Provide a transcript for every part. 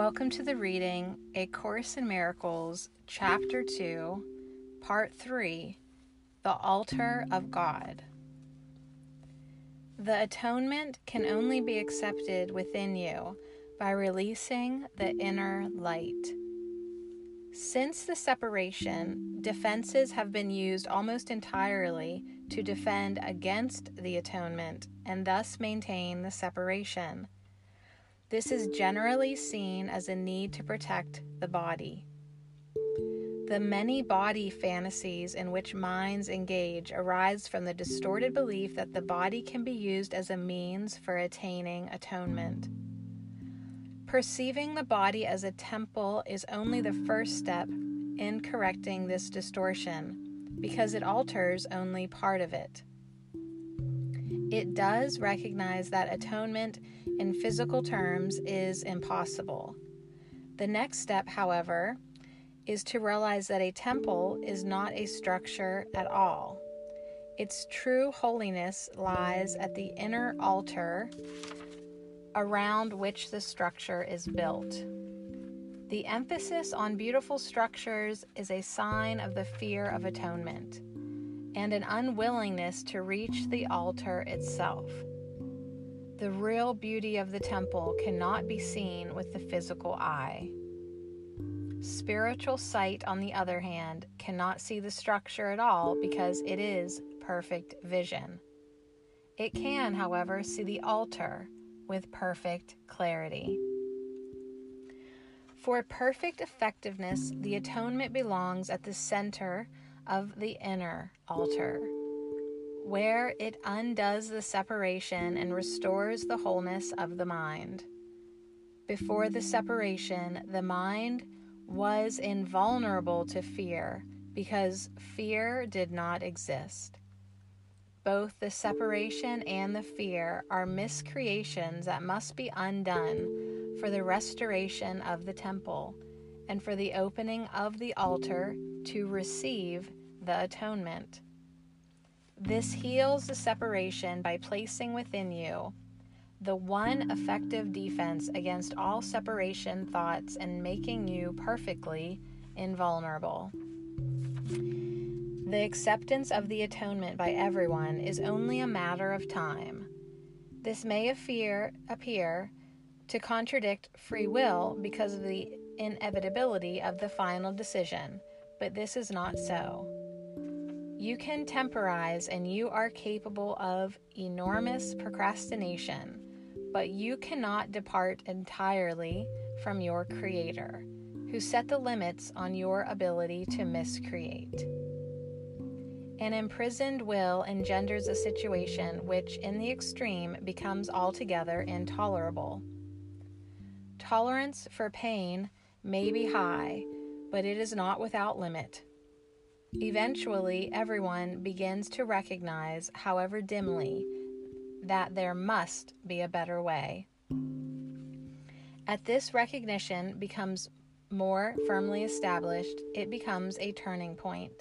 Welcome to the reading A Course in Miracles, Chapter 2, Part 3 The Altar of God. The atonement can only be accepted within you by releasing the inner light. Since the separation, defenses have been used almost entirely to defend against the atonement and thus maintain the separation. This is generally seen as a need to protect the body. The many body fantasies in which minds engage arise from the distorted belief that the body can be used as a means for attaining atonement. Perceiving the body as a temple is only the first step in correcting this distortion because it alters only part of it. It does recognize that atonement in physical terms is impossible. The next step, however, is to realize that a temple is not a structure at all. Its true holiness lies at the inner altar around which the structure is built. The emphasis on beautiful structures is a sign of the fear of atonement and an unwillingness to reach the altar itself. The real beauty of the temple cannot be seen with the physical eye. Spiritual sight, on the other hand, cannot see the structure at all because it is perfect vision. It can, however, see the altar with perfect clarity. For perfect effectiveness, the atonement belongs at the center of the inner altar where it undoes the separation and restores the wholeness of the mind. Before the separation, the mind was invulnerable to fear because fear did not exist. Both the separation and the fear are miscreations that must be undone for the restoration of the temple and for the opening of the altar to receive the atonement. This heals the separation by placing within you the one effective defense against all separation thoughts and making you perfectly invulnerable. The acceptance of the atonement by everyone is only a matter of time. This may appear, appear to contradict free will because of the inevitability of the final decision, but this is not so. You can temporize and you are capable of enormous procrastination, but you cannot depart entirely from your Creator, who set the limits on your ability to miscreate. An imprisoned will engenders a situation which, in the extreme, becomes altogether intolerable. Tolerance for pain may be high, but it is not without limit. Eventually, everyone begins to recognize, however dimly, that there must be a better way. At this recognition becomes more firmly established, it becomes a turning point.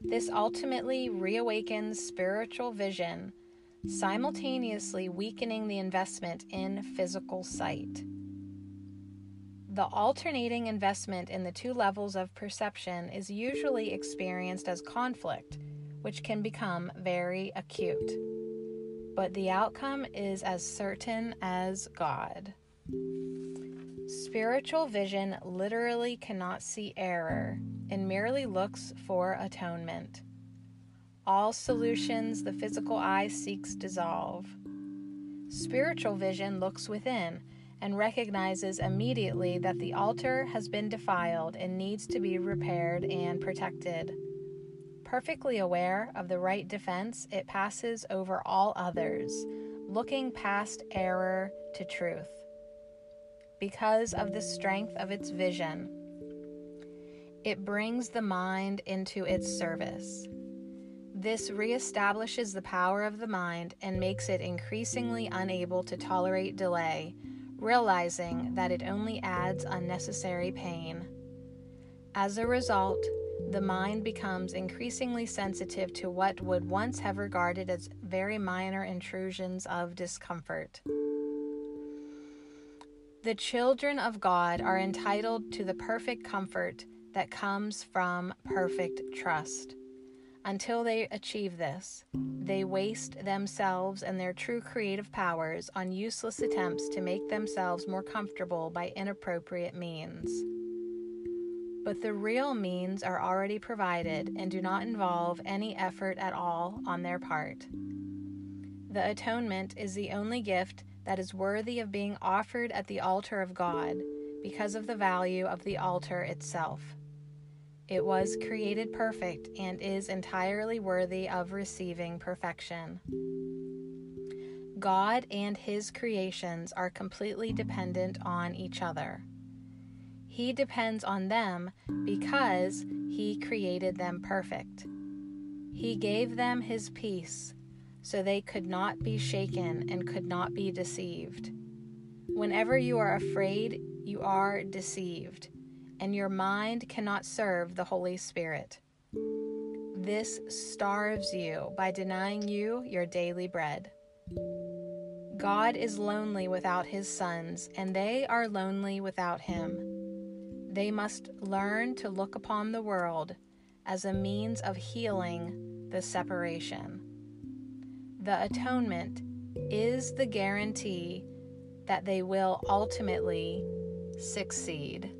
This ultimately reawakens spiritual vision, simultaneously weakening the investment in physical sight. The alternating investment in the two levels of perception is usually experienced as conflict, which can become very acute. But the outcome is as certain as God. Spiritual vision literally cannot see error and merely looks for atonement. All solutions the physical eye seeks dissolve. Spiritual vision looks within and recognizes immediately that the altar has been defiled and needs to be repaired and protected. Perfectly aware of the right defense, it passes over all others, looking past error to truth. Because of the strength of its vision, it brings the mind into its service. This reestablishes the power of the mind and makes it increasingly unable to tolerate delay realizing that it only adds unnecessary pain. As a result, the mind becomes increasingly sensitive to what would once have regarded as very minor intrusions of discomfort. The children of God are entitled to the perfect comfort that comes from perfect trust. Until they achieve this, they waste themselves and their true creative powers on useless attempts to make themselves more comfortable by inappropriate means. But the real means are already provided and do not involve any effort at all on their part. The atonement is the only gift that is worthy of being offered at the altar of God because of the value of the altar itself. It was created perfect and is entirely worthy of receiving perfection. God and His creations are completely dependent on each other. He depends on them because He created them perfect. He gave them His peace so they could not be shaken and could not be deceived. Whenever you are afraid, you are deceived and your mind cannot serve the Holy Spirit. This starves you by denying you your daily bread. God is lonely without his sons, and they are lonely without him. They must learn to look upon the world as a means of healing the separation. The atonement is the guarantee that they will ultimately succeed.